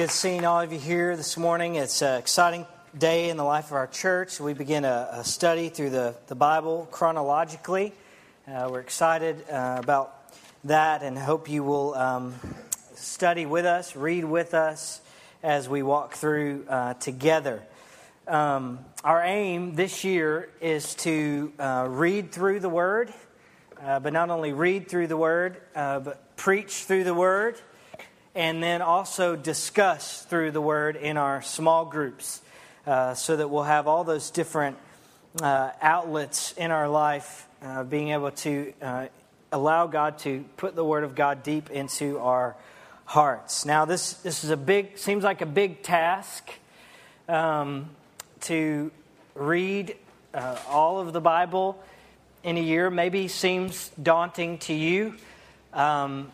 good seeing all of you here this morning. It's an exciting day in the life of our church. We begin a, a study through the, the Bible chronologically. Uh, we're excited uh, about that and hope you will um, study with us, read with us as we walk through uh, together. Um, our aim this year is to uh, read through the Word, uh, but not only read through the Word, uh, but preach through the Word and then also discuss through the word in our small groups uh, so that we'll have all those different uh, outlets in our life, uh, being able to uh, allow God to put the word of God deep into our hearts. Now, this, this is a big, seems like a big task um, to read uh, all of the Bible in a year. Maybe seems daunting to you. Um,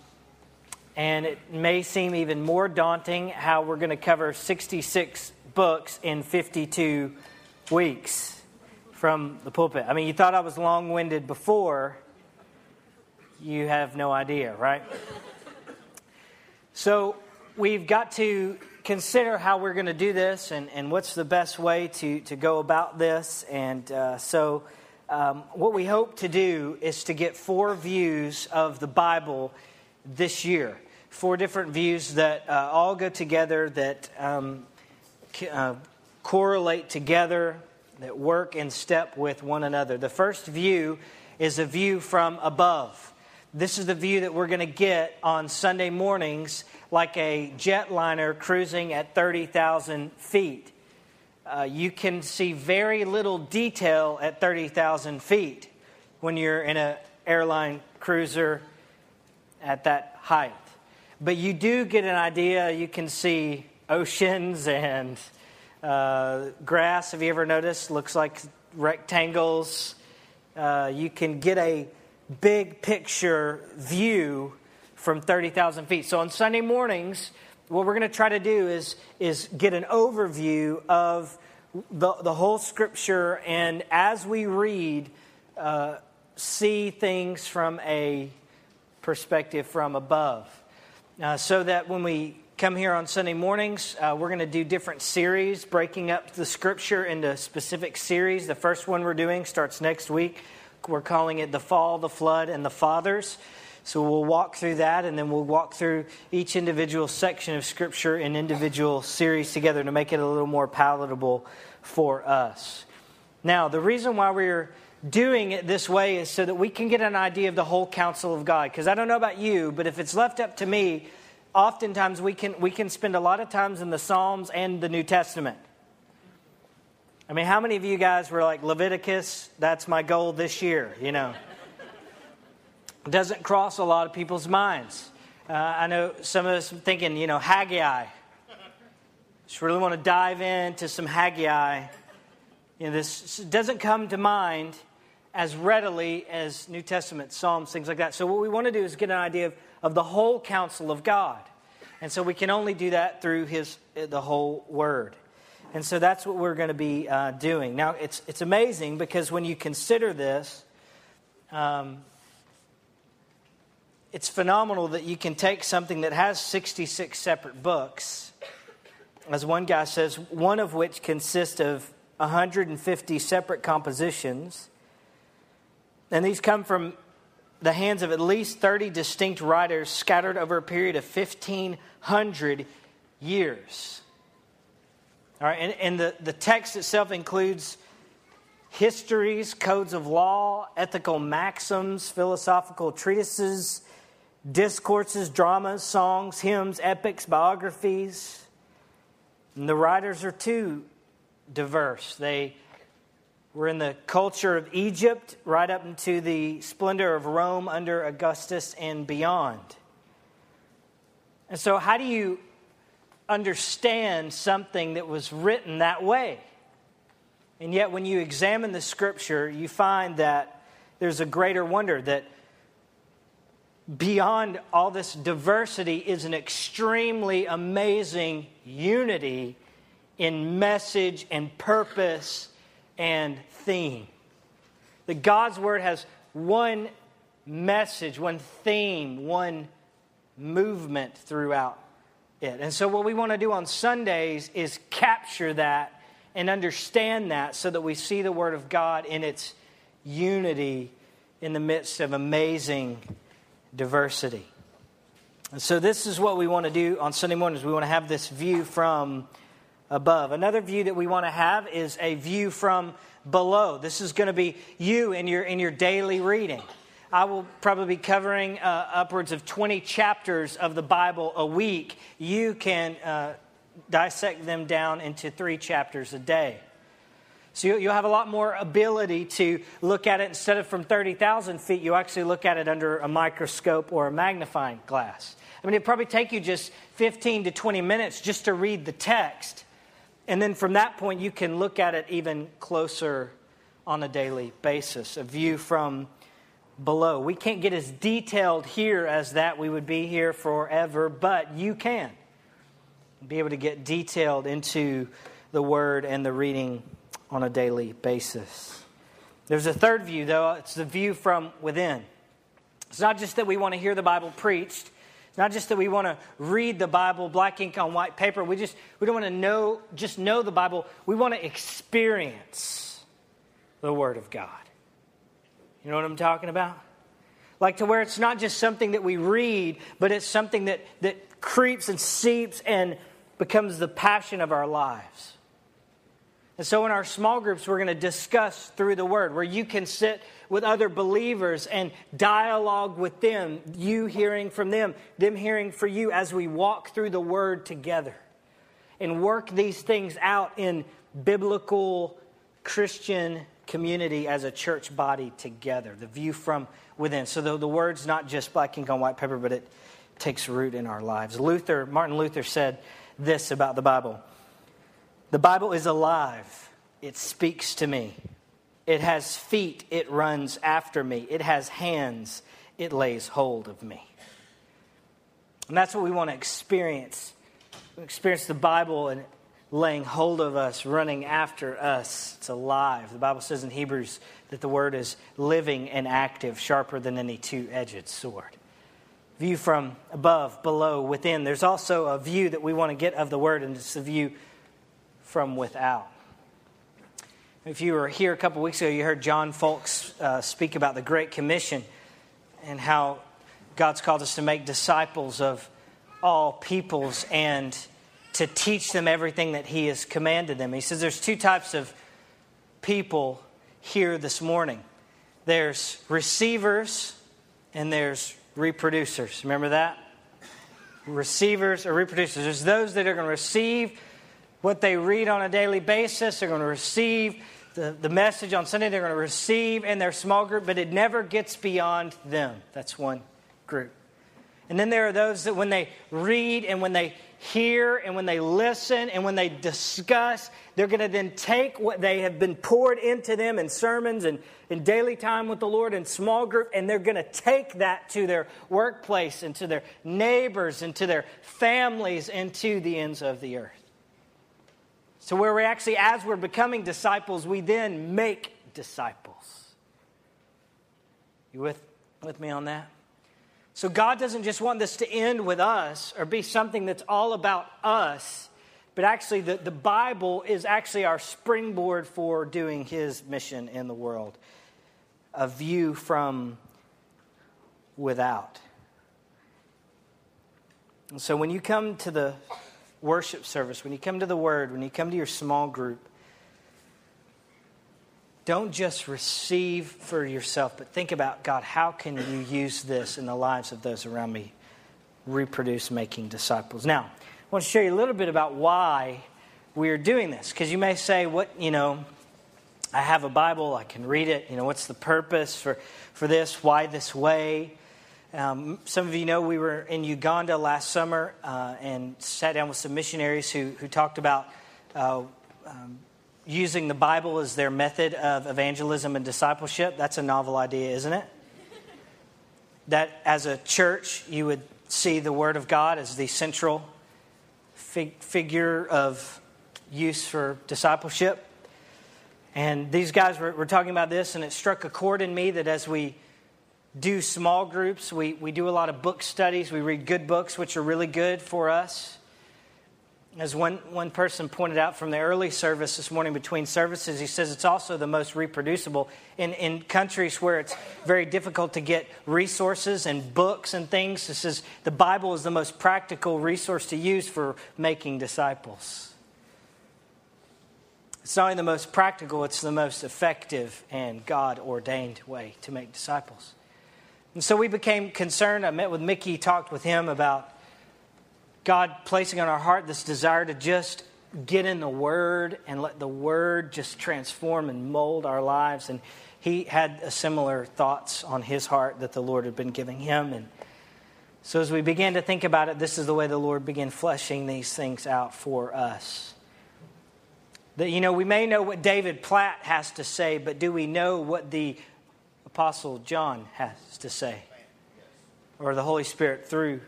and it may seem even more daunting how we're going to cover 66 books in 52 weeks from the pulpit. I mean, you thought I was long winded before, you have no idea, right? So, we've got to consider how we're going to do this and, and what's the best way to, to go about this. And uh, so, um, what we hope to do is to get four views of the Bible this year four different views that uh, all go together, that um, uh, correlate together, that work in step with one another. The first view is a view from above. This is the view that we're going to get on Sunday mornings, like a jetliner cruising at 30,000 feet. Uh, you can see very little detail at 30,000 feet when you're in an airline cruiser at that height. But you do get an idea. You can see oceans and uh, grass. Have you ever noticed? Looks like rectangles. Uh, you can get a big picture view from 30,000 feet. So on Sunday mornings, what we're going to try to do is, is get an overview of the, the whole scripture, and as we read, uh, see things from a perspective from above. Uh, so that when we come here on Sunday mornings, uh, we're going to do different series, breaking up the scripture into specific series. The first one we're doing starts next week. We're calling it The Fall, the Flood, and the Fathers. So we'll walk through that, and then we'll walk through each individual section of scripture in individual series together to make it a little more palatable for us. Now, the reason why we're doing it this way is so that we can get an idea of the whole counsel of God. Because I don't know about you, but if it's left up to me, oftentimes we can, we can spend a lot of times in the Psalms and the New Testament. I mean, how many of you guys were like, Leviticus, that's my goal this year, you know? doesn't cross a lot of people's minds. Uh, I know some of us thinking, you know, Haggai. Just really want to dive into some Haggai. You know, this doesn't come to mind as readily as New Testament, Psalms, things like that. So, what we want to do is get an idea of, of the whole counsel of God. And so, we can only do that through his, the whole Word. And so, that's what we're going to be uh, doing. Now, it's, it's amazing because when you consider this, um, it's phenomenal that you can take something that has 66 separate books, as one guy says, one of which consists of 150 separate compositions and these come from the hands of at least 30 distinct writers scattered over a period of 1,500 years. All right, and, and the, the text itself includes histories, codes of law, ethical maxims, philosophical treatises, discourses, dramas, songs, hymns, epics, biographies. And the writers are too diverse. They we're in the culture of Egypt, right up into the splendor of Rome under Augustus and beyond. And so, how do you understand something that was written that way? And yet, when you examine the scripture, you find that there's a greater wonder that beyond all this diversity is an extremely amazing unity in message and purpose and theme. That God's Word has one message, one theme, one movement throughout it. And so, what we want to do on Sundays is capture that and understand that so that we see the Word of God in its unity in the midst of amazing diversity. And so, this is what we want to do on Sunday mornings. We want to have this view from above. Another view that we want to have is a view from below. This is going to be you in your, in your daily reading. I will probably be covering uh, upwards of 20 chapters of the Bible a week. You can uh, dissect them down into three chapters a day. So you'll have a lot more ability to look at it instead of from 30,000 feet, you actually look at it under a microscope or a magnifying glass. I mean, it'd probably take you just 15 to 20 minutes just to read the text. And then from that point, you can look at it even closer on a daily basis, a view from below. We can't get as detailed here as that. We would be here forever, but you can be able to get detailed into the Word and the reading on a daily basis. There's a third view, though. It's the view from within. It's not just that we want to hear the Bible preached. Not just that we want to read the Bible black ink on white paper. We just we don't want to know just know the Bible. We want to experience the Word of God. You know what I'm talking about? Like to where it's not just something that we read, but it's something that, that creeps and seeps and becomes the passion of our lives. And so in our small groups, we're going to discuss through the Word, where you can sit with other believers and dialogue with them, you hearing from them, them hearing from you as we walk through the Word together and work these things out in biblical Christian community as a church body together, the view from within. So the, the word's not just black ink on white paper, but it takes root in our lives. Luther, Martin Luther said this about the Bible The Bible is alive, it speaks to me. It has feet, it runs after me. It has hands, it lays hold of me. And that's what we want to experience. Experience the Bible and laying hold of us, running after us. It's alive. The Bible says in Hebrews that the word is living and active, sharper than any two edged sword. View from above, below, within. There's also a view that we want to get of the word, and it's a view from without. If you were here a couple weeks ago, you heard John Folks uh, speak about the Great Commission and how God's called us to make disciples of all peoples and to teach them everything that He has commanded them. He says there's two types of people here this morning there's receivers and there's reproducers. Remember that? Receivers or reproducers. There's those that are going to receive what they read on a daily basis, they're going to receive the, the message on Sunday, they're going to receive in their small group, but it never gets beyond them. That's one group. And then there are those that when they read and when they hear and when they listen and when they discuss, they're going to then take what they have been poured into them in sermons and in daily time with the Lord in small group, and they're going to take that to their workplace and to their neighbors and to their families and to the ends of the earth. So, where we actually, as we're becoming disciples, we then make disciples. You with, with me on that? So God doesn't just want this to end with us or be something that's all about us, but actually, the, the Bible is actually our springboard for doing His mission in the world. A view from without. And so when you come to the worship service, when you come to the Word, when you come to your small group, don't just receive for yourself, but think about God, how can you use this in the lives of those around me? Reproduce making disciples. Now, I want to show you a little bit about why we're doing this. Because you may say, what, you know, I have a Bible, I can read it. You know, what's the purpose for, for this? Why this way? Um, some of you know we were in Uganda last summer uh, and sat down with some missionaries who, who talked about uh, um, using the Bible as their method of evangelism and discipleship. That's a novel idea, isn't it? that as a church, you would see the Word of God as the central fig- figure of use for discipleship. And these guys were, were talking about this, and it struck a chord in me that as we do small groups, we, we do a lot of book studies, we read good books, which are really good for us. As one, one person pointed out from the early service this morning between services, he says it's also the most reproducible. In, in countries where it's very difficult to get resources and books and things, this is, the Bible is the most practical resource to use for making disciples. It's not only the most practical, it's the most effective and God ordained way to make disciples. And so we became concerned. I met with Mickey, talked with him about God placing on our heart this desire to just get in the Word and let the Word just transform and mold our lives. And he had similar thoughts on his heart that the Lord had been giving him. And so as we began to think about it, this is the way the Lord began fleshing these things out for us. That, you know, we may know what David Platt has to say, but do we know what the Apostle John has to say? Or the Holy Spirit through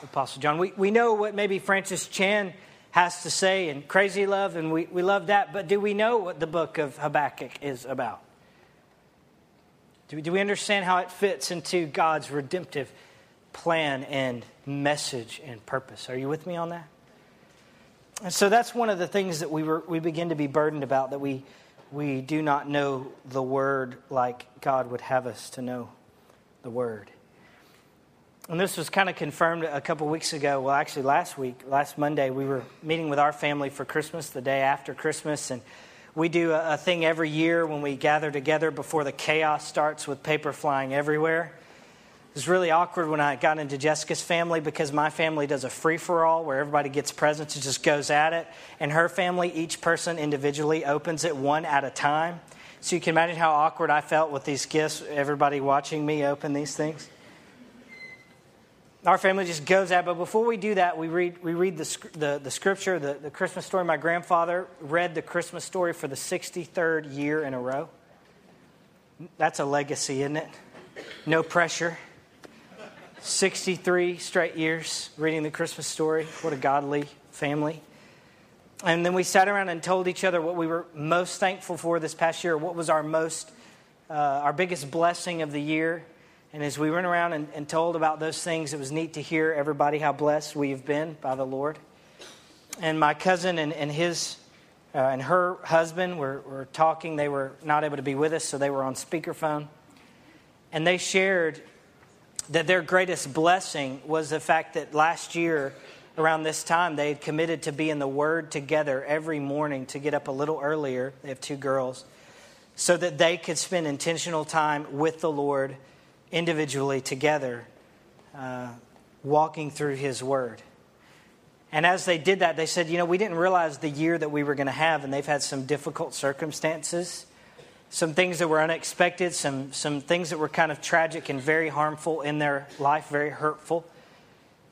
Apostle John. We, we know what maybe Francis Chan has to say in Crazy Love, and we, we love that, but do we know what the book of Habakkuk is about? Do we, do we understand how it fits into God's redemptive plan and message and purpose? Are you with me on that? And so that's one of the things that we, were, we begin to be burdened about that we, we do not know the Word like God would have us to know the Word. And this was kind of confirmed a couple weeks ago. Well, actually, last week, last Monday, we were meeting with our family for Christmas, the day after Christmas. And we do a, a thing every year when we gather together before the chaos starts with paper flying everywhere. It was really awkward when I got into Jessica's family because my family does a free for all where everybody gets presents and just goes at it. And her family, each person individually opens it one at a time. So you can imagine how awkward I felt with these gifts, everybody watching me open these things our family just goes at it. But before we do that, we read, we read the, the, the scripture, the, the Christmas story. My grandfather read the Christmas story for the 63rd year in a row. That's a legacy, isn't it? No pressure. 63 straight years reading the Christmas story. What a godly family. And then we sat around and told each other what we were most thankful for this past year, what was our most, uh, our biggest blessing of the year. And as we went around and, and, told about those things, it was neat to hear everybody how blessed we've been by the Lord. And my cousin and, and his uh, and her husband were, were talking. They were not able to be with us, so they were on speakerphone. And they shared that their greatest blessing was the fact that last year, around this time, they had committed to be in the Word together every morning to get up a little earlier. They have two girls, so that they could spend intentional time with the Lord individually together, uh, walking through His Word. And as they did that, they said, You know, we didn't realize the year that we were going to have, and they've had some difficult circumstances, some things that were unexpected, some, some things that were kind of tragic and very harmful in their life, very hurtful.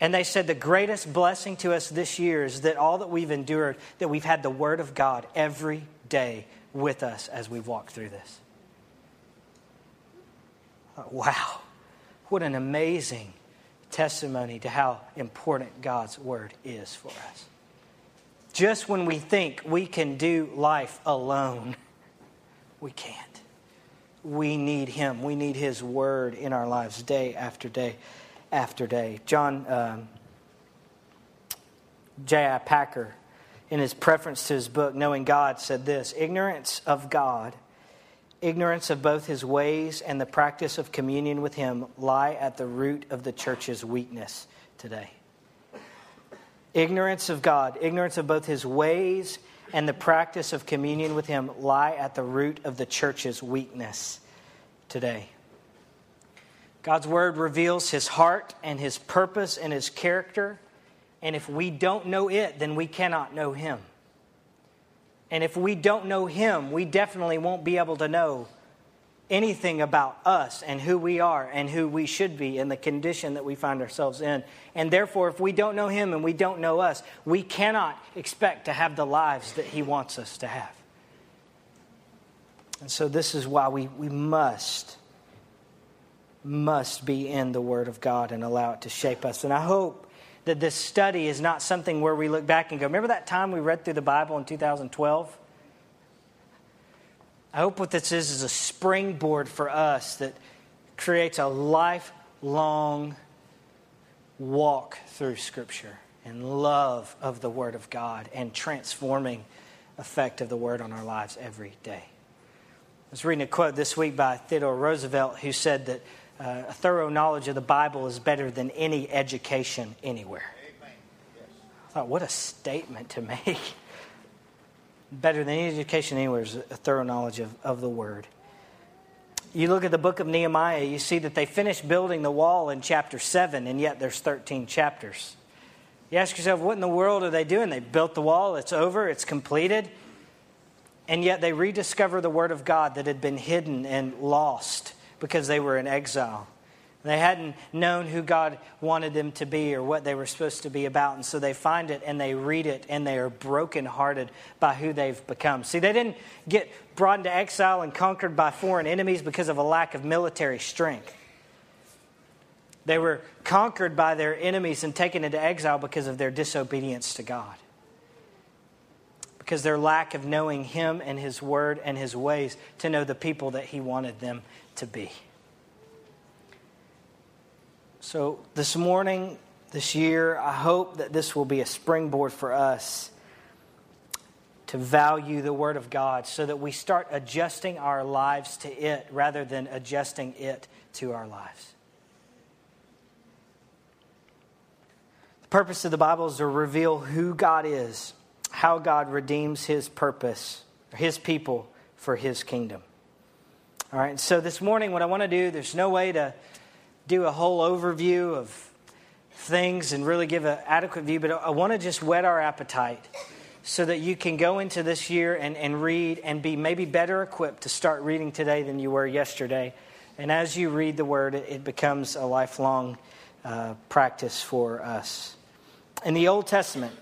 And they said, The greatest blessing to us this year is that all that we've endured, that we've had the Word of God every day with us as we've walked through this. Uh, wow, what an amazing testimony to how important God's word is for us. Just when we think we can do life alone, we can't. We need Him. We need His word in our lives day after day after day. John um, J.I. Packer, in his preference to his book, Knowing God, said this Ignorance of God Ignorance of both his ways and the practice of communion with him lie at the root of the church's weakness today. Ignorance of God, ignorance of both his ways and the practice of communion with him lie at the root of the church's weakness today. God's word reveals his heart and his purpose and his character. And if we don't know it, then we cannot know him. And if we don't know Him, we definitely won't be able to know anything about us and who we are and who we should be and the condition that we find ourselves in. And therefore, if we don't know Him and we don't know us, we cannot expect to have the lives that He wants us to have. And so, this is why we, we must, must be in the Word of God and allow it to shape us. And I hope that this study is not something where we look back and go, remember that time we read through the Bible in 2012? I hope what this is is a springboard for us that creates a lifelong walk through Scripture. and love of the Word of God and transforming effect of the Word on our lives every day. I was reading a quote this week by Theodore Roosevelt who said that uh, a thorough knowledge of the Bible is better than any education anywhere. Yes. I thought, what a statement to make. Better than any education anywhere is a thorough knowledge of, of the Word. You look at the book of Nehemiah, you see that they finished building the wall in chapter 7, and yet there's 13 chapters. You ask yourself, what in the world are they doing? They built the wall, it's over, it's completed. And yet they rediscover the Word of God that had been hidden and lost because they were in exile. They hadn't known who God wanted them to be or what they were supposed to be about. And so they find it and they read it and they are brokenhearted by who they've become. See, they didn't get brought into exile and conquered by foreign enemies because of a lack of military strength. They were conquered by their enemies and taken into exile because of their disobedience to God. Because their lack of knowing Him and His Word and His ways to know the people that He wanted them to be. So, this morning, this year, I hope that this will be a springboard for us to value the Word of God so that we start adjusting our lives to it rather than adjusting it to our lives. The purpose of the Bible is to reveal who God is, how God redeems his purpose, his people for his kingdom. All right, so this morning, what I want to do, there's no way to do a whole overview of things and really give an adequate view, but I want to just whet our appetite so that you can go into this year and, and read and be maybe better equipped to start reading today than you were yesterday. And as you read the word, it, becomes a lifelong uh, practice for us. In the Old Testament,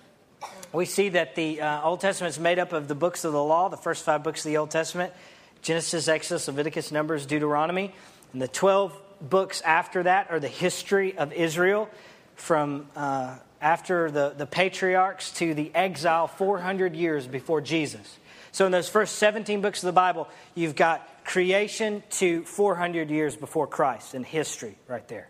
we see that the uh, Old Testament is made up of the books of the law, the first five books of the Old Testament Genesis, Exodus, Leviticus, Numbers, Deuteronomy. And the 12 books after that are the history of Israel from uh, after the, the patriarchs to the exile 400 years before Jesus. So, in those first 17 books of the Bible, you've got creation to 400 years before Christ in history right there.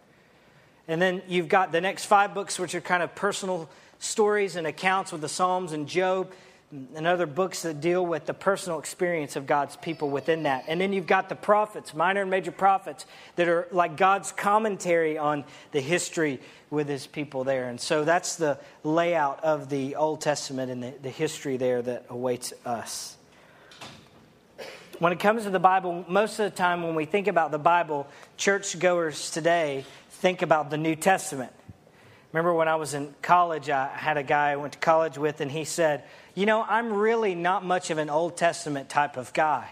And then you've got the next five books, which are kind of personal stories and accounts with the Psalms and Job and other books that deal with the personal experience of God's people within that. And then you've got the prophets, minor and major prophets, that are like God's commentary on the history with his people there. And so that's the layout of the Old Testament and the, the history there that awaits us. When it comes to the Bible, most of the time when we think about the Bible, churchgoers today think about the New Testament. Remember when I was in college, I had a guy I went to college with, and he said, You know, I'm really not much of an Old Testament type of guy.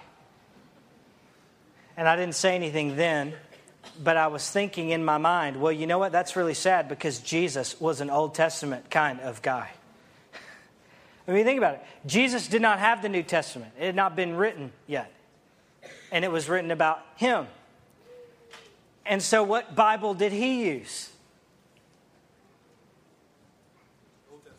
And I didn't say anything then, but I was thinking in my mind, Well, you know what? That's really sad because Jesus was an Old Testament kind of guy. I mean, think about it. Jesus did not have the New Testament, it had not been written yet. And it was written about him. And so, what Bible did he use?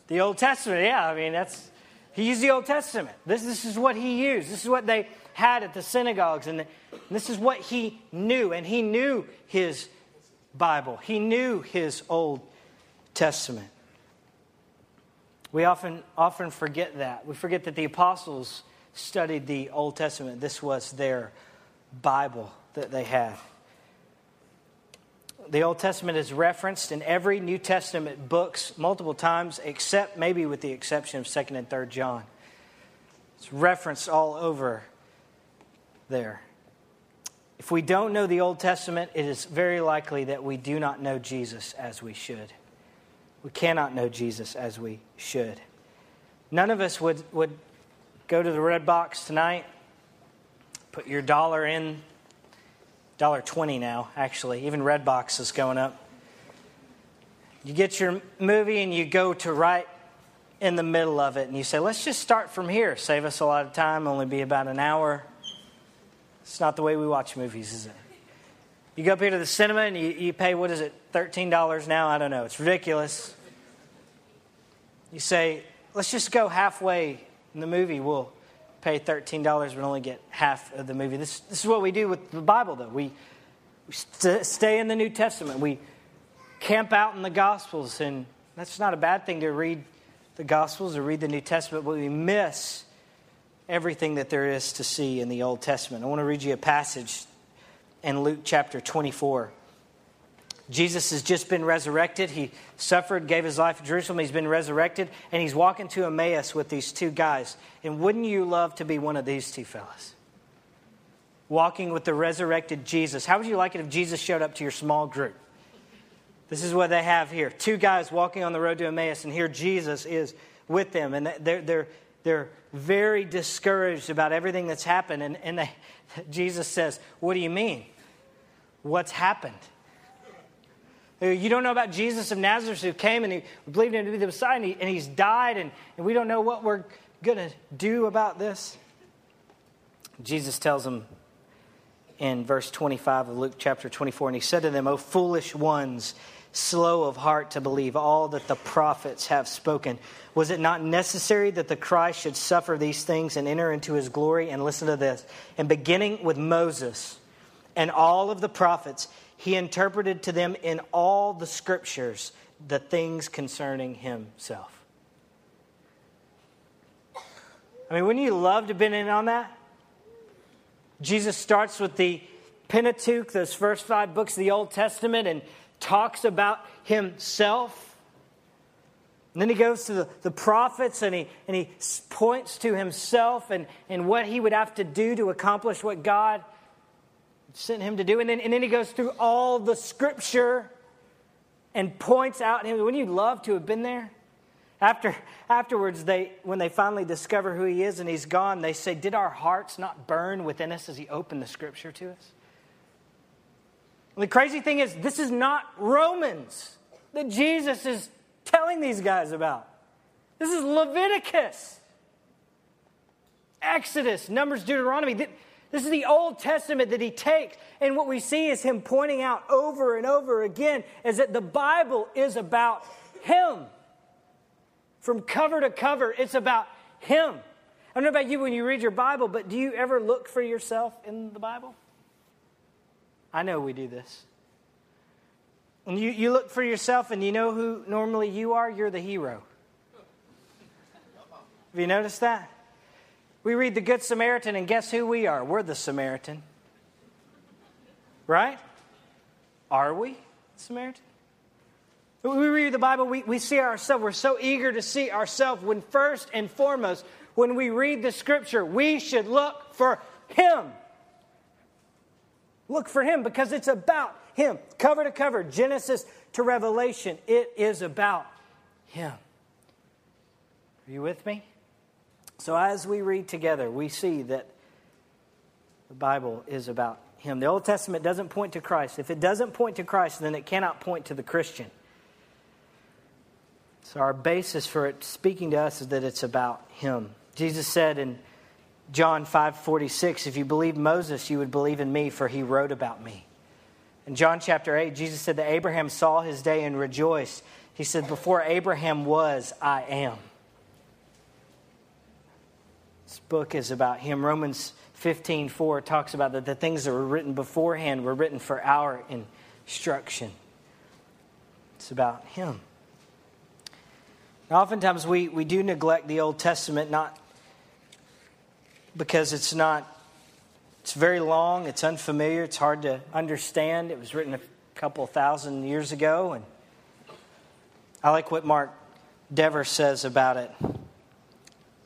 The Old Testament, yeah. I mean, that's he used the Old Testament. This, this is what he used. This is what they had at the synagogues, and, the, and this is what he knew. And he knew his Bible. He knew his Old Testament. We often often forget that. We forget that the apostles studied the Old Testament. This was their Bible that they had the Old Testament is referenced in every New Testament books multiple times, except maybe with the exception of 2nd and 3rd John. It's referenced all over there. If we don't know the Old Testament, it is very likely that we do not know Jesus as we should. We cannot know Jesus as we should. None of us would, would go to the red box tonight, put your dollar in $1.20 now, actually. Even Redbox is going up. You get your movie and you go to right in the middle of it and you say, let's just start from here. Save us a lot of time, only be about an hour. It's not the way we watch movies, is it? You go up here to the cinema and you, you pay, what is it, $13 now? I don't know. It's ridiculous. You say, let's just go halfway in the movie. We'll pay $13 but only get half of the movie. This, this is what we do with the Bible, though. We, we st- stay in the New Testament. We camp out in the Gospels and That's not a bad thing to read the Gospels or read the New Testament, but we miss everything that there is to see in the Old Testament. I want to read you a passage in Luke chapter 24. Jesus has just been resurrected. He suffered, gave his life in Jerusalem. He's been resurrected, and he's walking to Emmaus with these two guys. And wouldn't you love to be one of these two fellas? Walking with the resurrected Jesus. How would you like it if Jesus showed up to your small group? This is what they have here two guys walking on the road to Emmaus, and here Jesus is with them. And they're, they're, they're very discouraged about everything that's happened. And, and they, Jesus says, What do you mean? What's happened? Uh, you don't know about Jesus of Nazareth who came and he believed him to be the Messiah and, he, and he's died, and, and we don't know what we're going to do about this. Jesus tells them in verse 25 of Luke chapter 24, and he said to them, O foolish ones, slow of heart to believe all that the prophets have spoken. Was it not necessary that the Christ should suffer these things and enter into his glory? And listen to this. And beginning with Moses and all of the prophets, he interpreted to them in all the scriptures the things concerning himself. I mean, wouldn't you love to have been in on that? Jesus starts with the Pentateuch, those first five books of the Old Testament, and talks about himself. And then he goes to the, the prophets and he, and he points to himself and, and what he would have to do to accomplish what God sent him to do. And then, and then he goes through all the scripture and points out him. Wouldn't you love to have been there? After, afterwards, they, when they finally discover who he is and he's gone, they say, Did our hearts not burn within us as he opened the scripture to us? And the crazy thing is, this is not Romans that Jesus is telling these guys about. This is Leviticus, Exodus, Numbers, Deuteronomy. This is the Old Testament that he takes. And what we see is him pointing out over and over again is that the Bible is about him. From cover to cover, it's about him. I don't know about you when you read your Bible, but do you ever look for yourself in the Bible? I know we do this. And you, you look for yourself, and you know who normally you are? You're the hero. Have you noticed that? We read the Good Samaritan, and guess who we are? We're the Samaritan. Right? Are we Samaritan? When we read the Bible, we, we see ourselves. We're so eager to see ourselves when, first and foremost, when we read the scripture, we should look for Him. Look for Him because it's about Him. Cover to cover, Genesis to Revelation, it is about Him. Are you with me? So, as we read together, we see that the Bible is about Him. The Old Testament doesn't point to Christ. If it doesn't point to Christ, then it cannot point to the Christian. So, our basis for it speaking to us is that it's about Him. Jesus said in John 5 46, if you believe Moses, you would believe in me, for he wrote about me. In John chapter 8, Jesus said that Abraham saw his day and rejoiced. He said, Before Abraham was, I am. Book is about him. Romans 15 4 talks about that the things that were written beforehand were written for our instruction. It's about him. Now, oftentimes we, we do neglect the Old Testament, not because it's not, it's very long, it's unfamiliar, it's hard to understand. It was written a couple thousand years ago. And I like what Mark Dever says about it.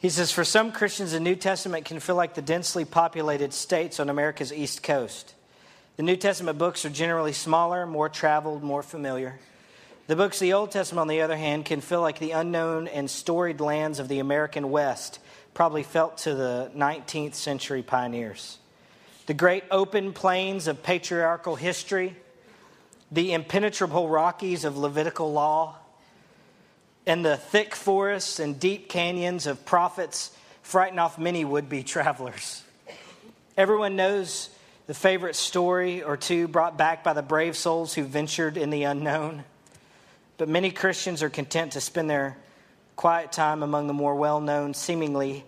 He says, For some Christians, the New Testament can feel like the densely populated states on America's East Coast. The New Testament books are generally smaller, more traveled, more familiar. The books of the Old Testament, on the other hand, can feel like the unknown and storied lands of the American West, probably felt to the 19th century pioneers. The great open plains of patriarchal history, the impenetrable Rockies of Levitical law, and the thick forests and deep canyons of prophets frighten off many would be travelers. Everyone knows the favorite story or two brought back by the brave souls who ventured in the unknown. But many Christians are content to spend their quiet time among the more well known, seemingly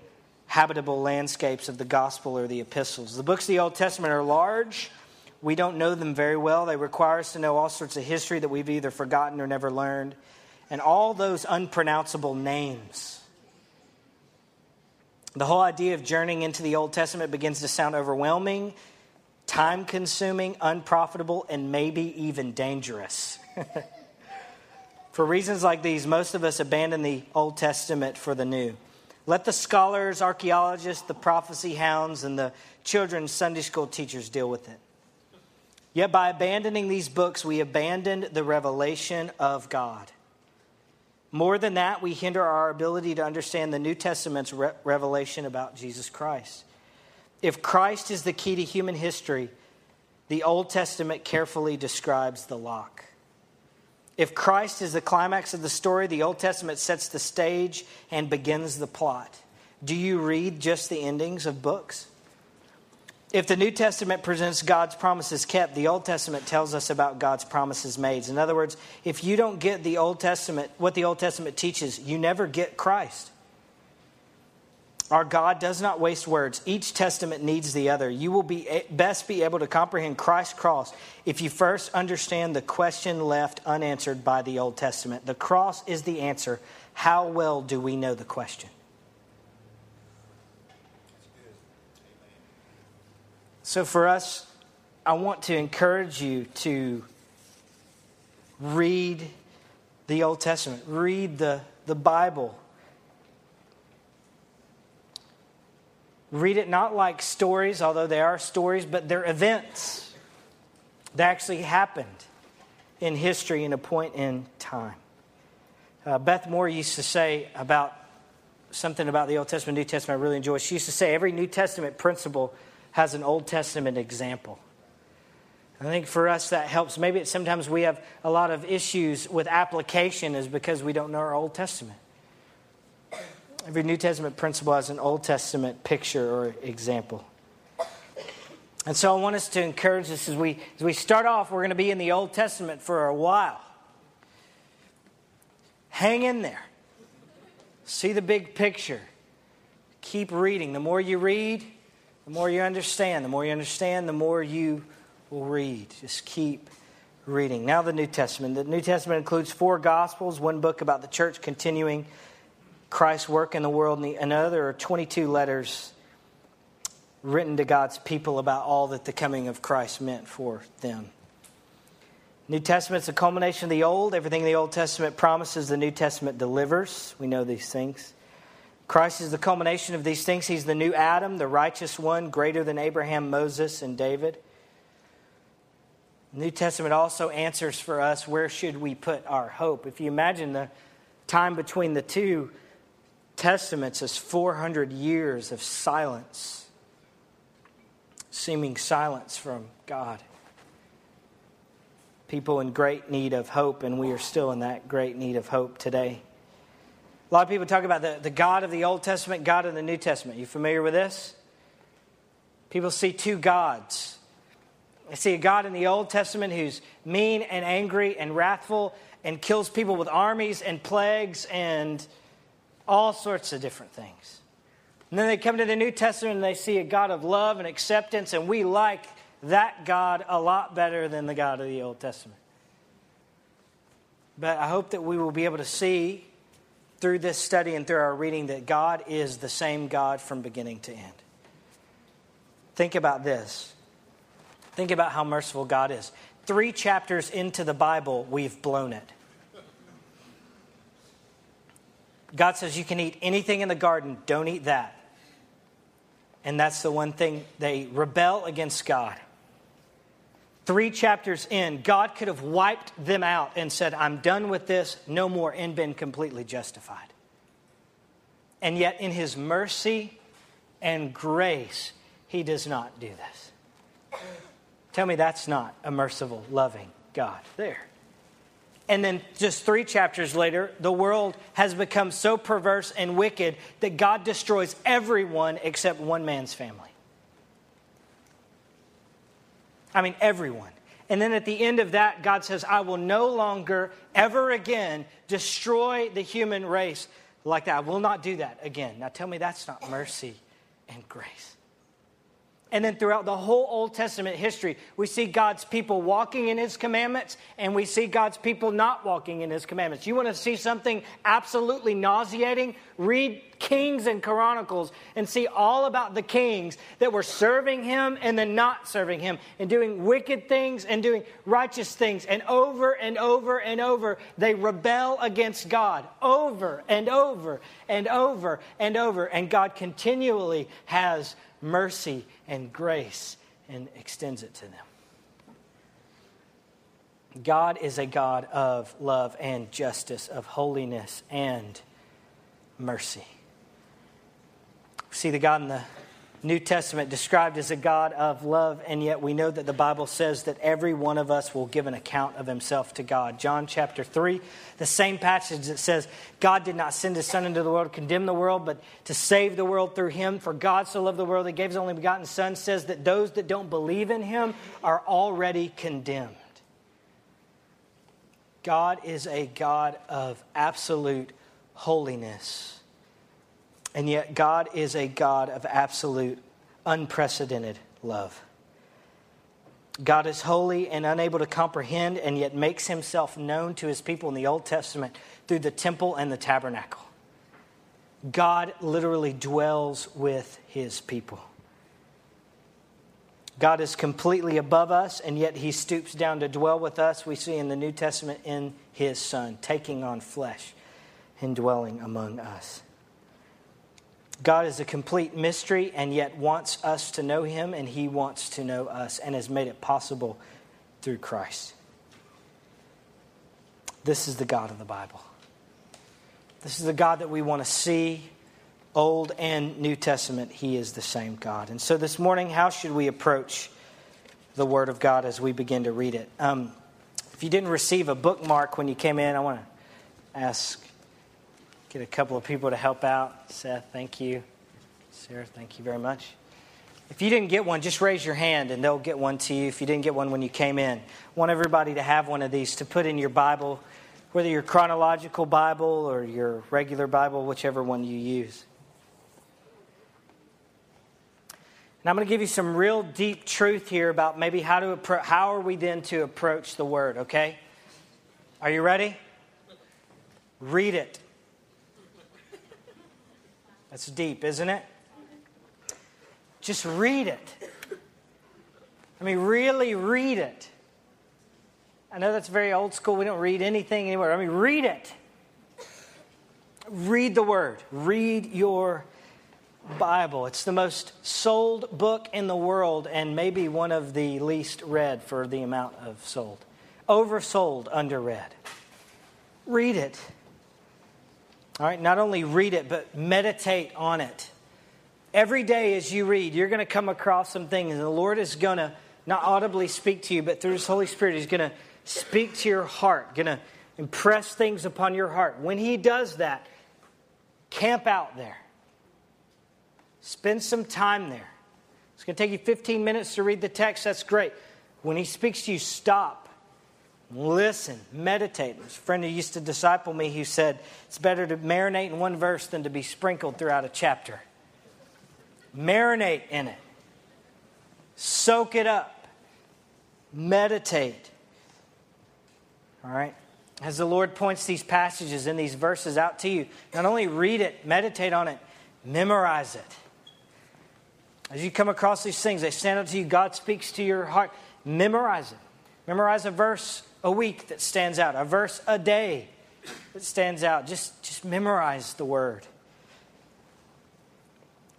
habitable landscapes of the gospel or the epistles. The books of the Old Testament are large. We don't know them very well. They require us to know all sorts of history that we've either forgotten or never learned. And all those unpronounceable names. The whole idea of journeying into the Old Testament begins to sound overwhelming, time consuming, unprofitable, and maybe even dangerous. for reasons like these, most of us abandon the Old Testament for the New. Let the scholars, archaeologists, the prophecy hounds, and the children's Sunday school teachers deal with it. Yet by abandoning these books, we abandoned the revelation of God. More than that, we hinder our ability to understand the New Testament's re- revelation about Jesus Christ. If Christ is the key to human history, the Old Testament carefully describes the lock. If Christ is the climax of the story, the Old Testament sets the stage and begins the plot. Do you read just the endings of books? If the New Testament presents God's promises kept, the Old Testament tells us about God's promises made. In other words, if you don't get the Old Testament, what the Old Testament teaches, you never get Christ. Our God does not waste words. Each testament needs the other. You will be best be able to comprehend Christ's cross if you first understand the question left unanswered by the Old Testament. The cross is the answer. How well do we know the question? So, for us, I want to encourage you to read the Old Testament, read the, the Bible. Read it not like stories, although they are stories, but they're events that actually happened in history in a point in time. Uh, Beth Moore used to say about something about the Old Testament, New Testament I really enjoy. She used to say every New Testament principle has an Old Testament example. I think for us that helps. Maybe sometimes we have a lot of issues with application is because we don't know our Old Testament. Every New Testament principle has an Old Testament picture or example. And so I want us to encourage us as we, as we start off, we're going to be in the Old Testament for a while. Hang in there. See the big picture. Keep reading. The more you read, the more you understand, the more you understand, the more you will read. Just keep reading. Now, the New Testament. The New Testament includes four Gospels, one book about the church continuing Christ's work in the world, and another are 22 letters written to God's people about all that the coming of Christ meant for them. New Testament's a culmination of the Old. Everything the Old Testament promises, the New Testament delivers. We know these things. Christ is the culmination of these things. He's the new Adam, the righteous one, greater than Abraham, Moses, and David. The New Testament also answers for us where should we put our hope. If you imagine the time between the two testaments as 400 years of silence, seeming silence from God. People in great need of hope, and we are still in that great need of hope today. A lot of people talk about the, the God of the Old Testament, God of the New Testament. You familiar with this? People see two gods. They see a God in the Old Testament who's mean and angry and wrathful and kills people with armies and plagues and all sorts of different things. And then they come to the New Testament and they see a God of love and acceptance, and we like that God a lot better than the God of the Old Testament. But I hope that we will be able to see through this study and through our reading that God is the same God from beginning to end. Think about this. Think about how merciful God is. Three chapters into the Bible, we've blown it. God says you can eat anything in the garden, don't eat that. And that's the one thing they rebel against God. Three chapters in, God could have wiped them out and said, I'm done with this, no more, and been completely justified. And yet, in His mercy and grace, He does not do this. Tell me that's not a merciful, loving God there. And then just three chapters later, the world has become so perverse and wicked that God destroys everyone except one man's family. I mean, everyone. And then at the end of that, God says, I will no longer, ever again, destroy the human race like that. I will not do that again. Now tell me that's not mercy and grace. And then throughout the whole Old Testament history, we see God's people walking in his commandments and we see God's people not walking in his commandments. You want to see something absolutely nauseating? Read Kings and Chronicles and see all about the kings that were serving him and then not serving him and doing wicked things and doing righteous things. And over and over and over, they rebel against God over and over and over and over. And God continually has mercy and grace and extends it to them. God is a God of love and justice, of holiness and mercy. See the God in the New Testament described as a God of love, and yet we know that the Bible says that every one of us will give an account of himself to God. John chapter 3, the same passage that says, God did not send his Son into the world to condemn the world, but to save the world through him. For God so loved the world, he gave his only begotten Son, says that those that don't believe in him are already condemned. God is a God of absolute holiness. And yet, God is a God of absolute, unprecedented love. God is holy and unable to comprehend, and yet makes himself known to his people in the Old Testament through the temple and the tabernacle. God literally dwells with his people. God is completely above us, and yet he stoops down to dwell with us. We see in the New Testament in his Son, taking on flesh and dwelling among us. God is a complete mystery and yet wants us to know him, and he wants to know us and has made it possible through Christ. This is the God of the Bible. This is the God that we want to see, Old and New Testament. He is the same God. And so this morning, how should we approach the Word of God as we begin to read it? Um, if you didn't receive a bookmark when you came in, I want to ask get a couple of people to help out. Seth, thank you. Sarah, thank you very much. If you didn't get one, just raise your hand and they'll get one to you if you didn't get one when you came in. I want everybody to have one of these to put in your Bible, whether your chronological Bible or your regular Bible, whichever one you use. And I'm going to give you some real deep truth here about maybe how to appro- how are we then to approach the word, okay? Are you ready? Read it. That's deep, isn't it? Just read it. I mean, really read it. I know that's very old school. We don't read anything anymore. I mean, read it. Read the Word. Read your Bible. It's the most sold book in the world and maybe one of the least read for the amount of sold. Oversold, underread. Read it. All right, not only read it, but meditate on it. Every day as you read, you're going to come across some things, and the Lord is going to not audibly speak to you, but through His Holy Spirit, He's going to speak to your heart, going to impress things upon your heart. When He does that, camp out there. Spend some time there. It's going to take you 15 minutes to read the text. That's great. When He speaks to you, stop Listen, meditate. There's a friend who used to disciple me who said it's better to marinate in one verse than to be sprinkled throughout a chapter. Marinate in it, soak it up, meditate. All right? As the Lord points these passages and these verses out to you, not only read it, meditate on it, memorize it. As you come across these things, they stand up to you, God speaks to your heart, memorize it. Memorize a verse a week that stands out, a verse a day that stands out. Just, just memorize the word.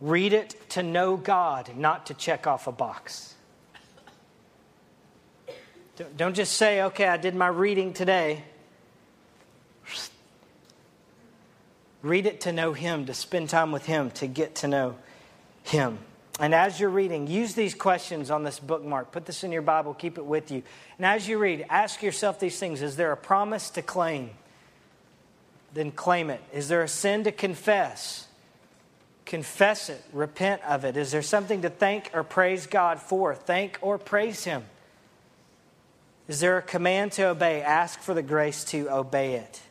Read it to know God, not to check off a box. Don't just say, okay, I did my reading today. Read it to know Him, to spend time with Him, to get to know Him. And as you're reading, use these questions on this bookmark. Put this in your Bible, keep it with you. And as you read, ask yourself these things Is there a promise to claim? Then claim it. Is there a sin to confess? Confess it, repent of it. Is there something to thank or praise God for? Thank or praise Him. Is there a command to obey? Ask for the grace to obey it.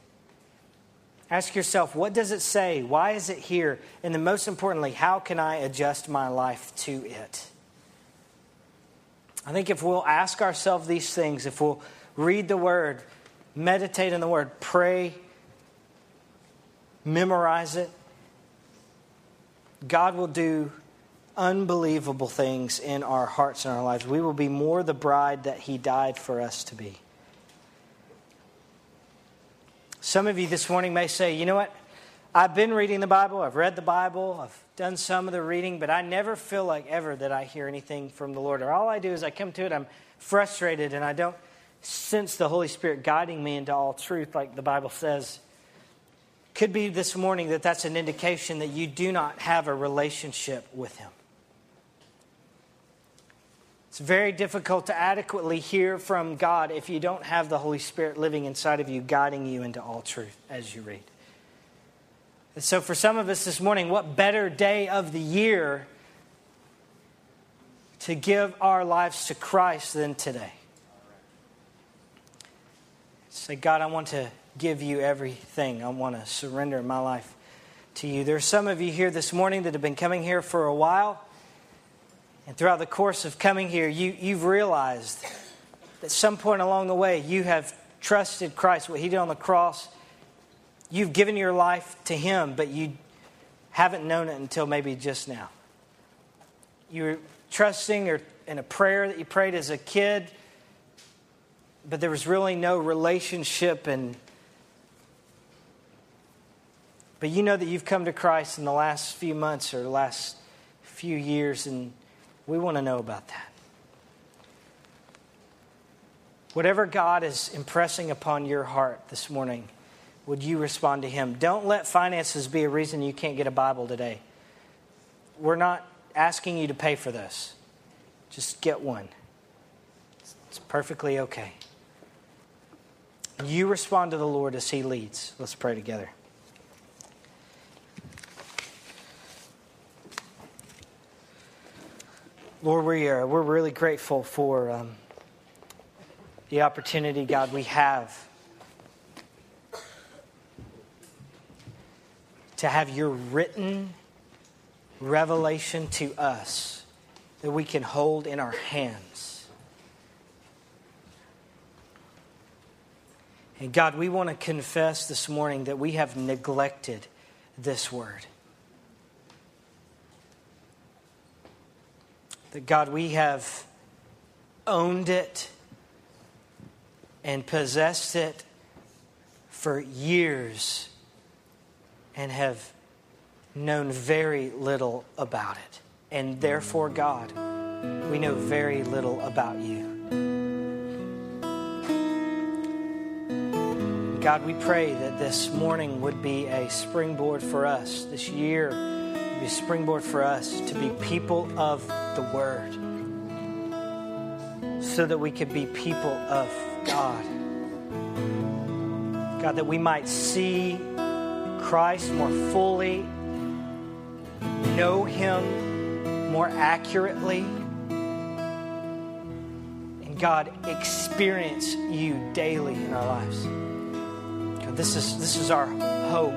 Ask yourself, what does it say? Why is it here? And then, most importantly, how can I adjust my life to it? I think if we'll ask ourselves these things, if we'll read the Word, meditate in the Word, pray, memorize it, God will do unbelievable things in our hearts and our lives. We will be more the bride that He died for us to be. Some of you this morning may say, you know what? I've been reading the Bible, I've read the Bible, I've done some of the reading, but I never feel like ever that I hear anything from the Lord. Or all I do is I come to it, I'm frustrated, and I don't sense the Holy Spirit guiding me into all truth, like the Bible says. Could be this morning that that's an indication that you do not have a relationship with Him. It's very difficult to adequately hear from God if you don't have the Holy Spirit living inside of you, guiding you into all truth as you read. And so, for some of us this morning, what better day of the year to give our lives to Christ than today? Say, God, I want to give you everything. I want to surrender my life to you. There are some of you here this morning that have been coming here for a while. And throughout the course of coming here, you, you've realized that some point along the way, you have trusted Christ, what He did on the cross You've given your life to Him, but you haven't known it until maybe just now. You're trusting or in a prayer that you prayed as a kid, but there was really no relationship and but you know that you've come to Christ in the last few months or last few years, and we want to know about that. Whatever God is impressing upon your heart this morning, would you respond to him? Don't let finances be a reason you can't get a Bible today. We're not asking you to pay for this. Just get one. It's perfectly okay. You respond to the Lord as he leads. Let's pray together. Lord, we are, we're really grateful for um, the opportunity, God, we have to have your written revelation to us that we can hold in our hands. And God, we want to confess this morning that we have neglected this word. That God, we have owned it and possessed it for years and have known very little about it. And therefore, God, we know very little about you. God, we pray that this morning would be a springboard for us, this year be a springboard for us to be people of the Word, so that we could be people of God. God, that we might see Christ more fully, know Him more accurately, and God, experience you daily in our lives. God, this is, this is our hope.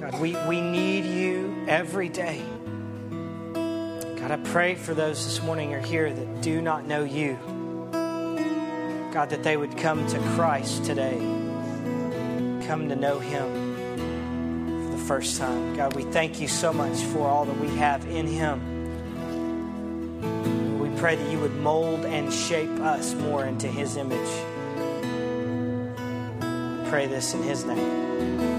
God, we, we need you every day. God, I pray for those this morning are here that do not know you. God, that they would come to Christ today, come to know Him for the first time. God, we thank you so much for all that we have in Him. We pray that you would mold and shape us more into His image. Pray this in His name.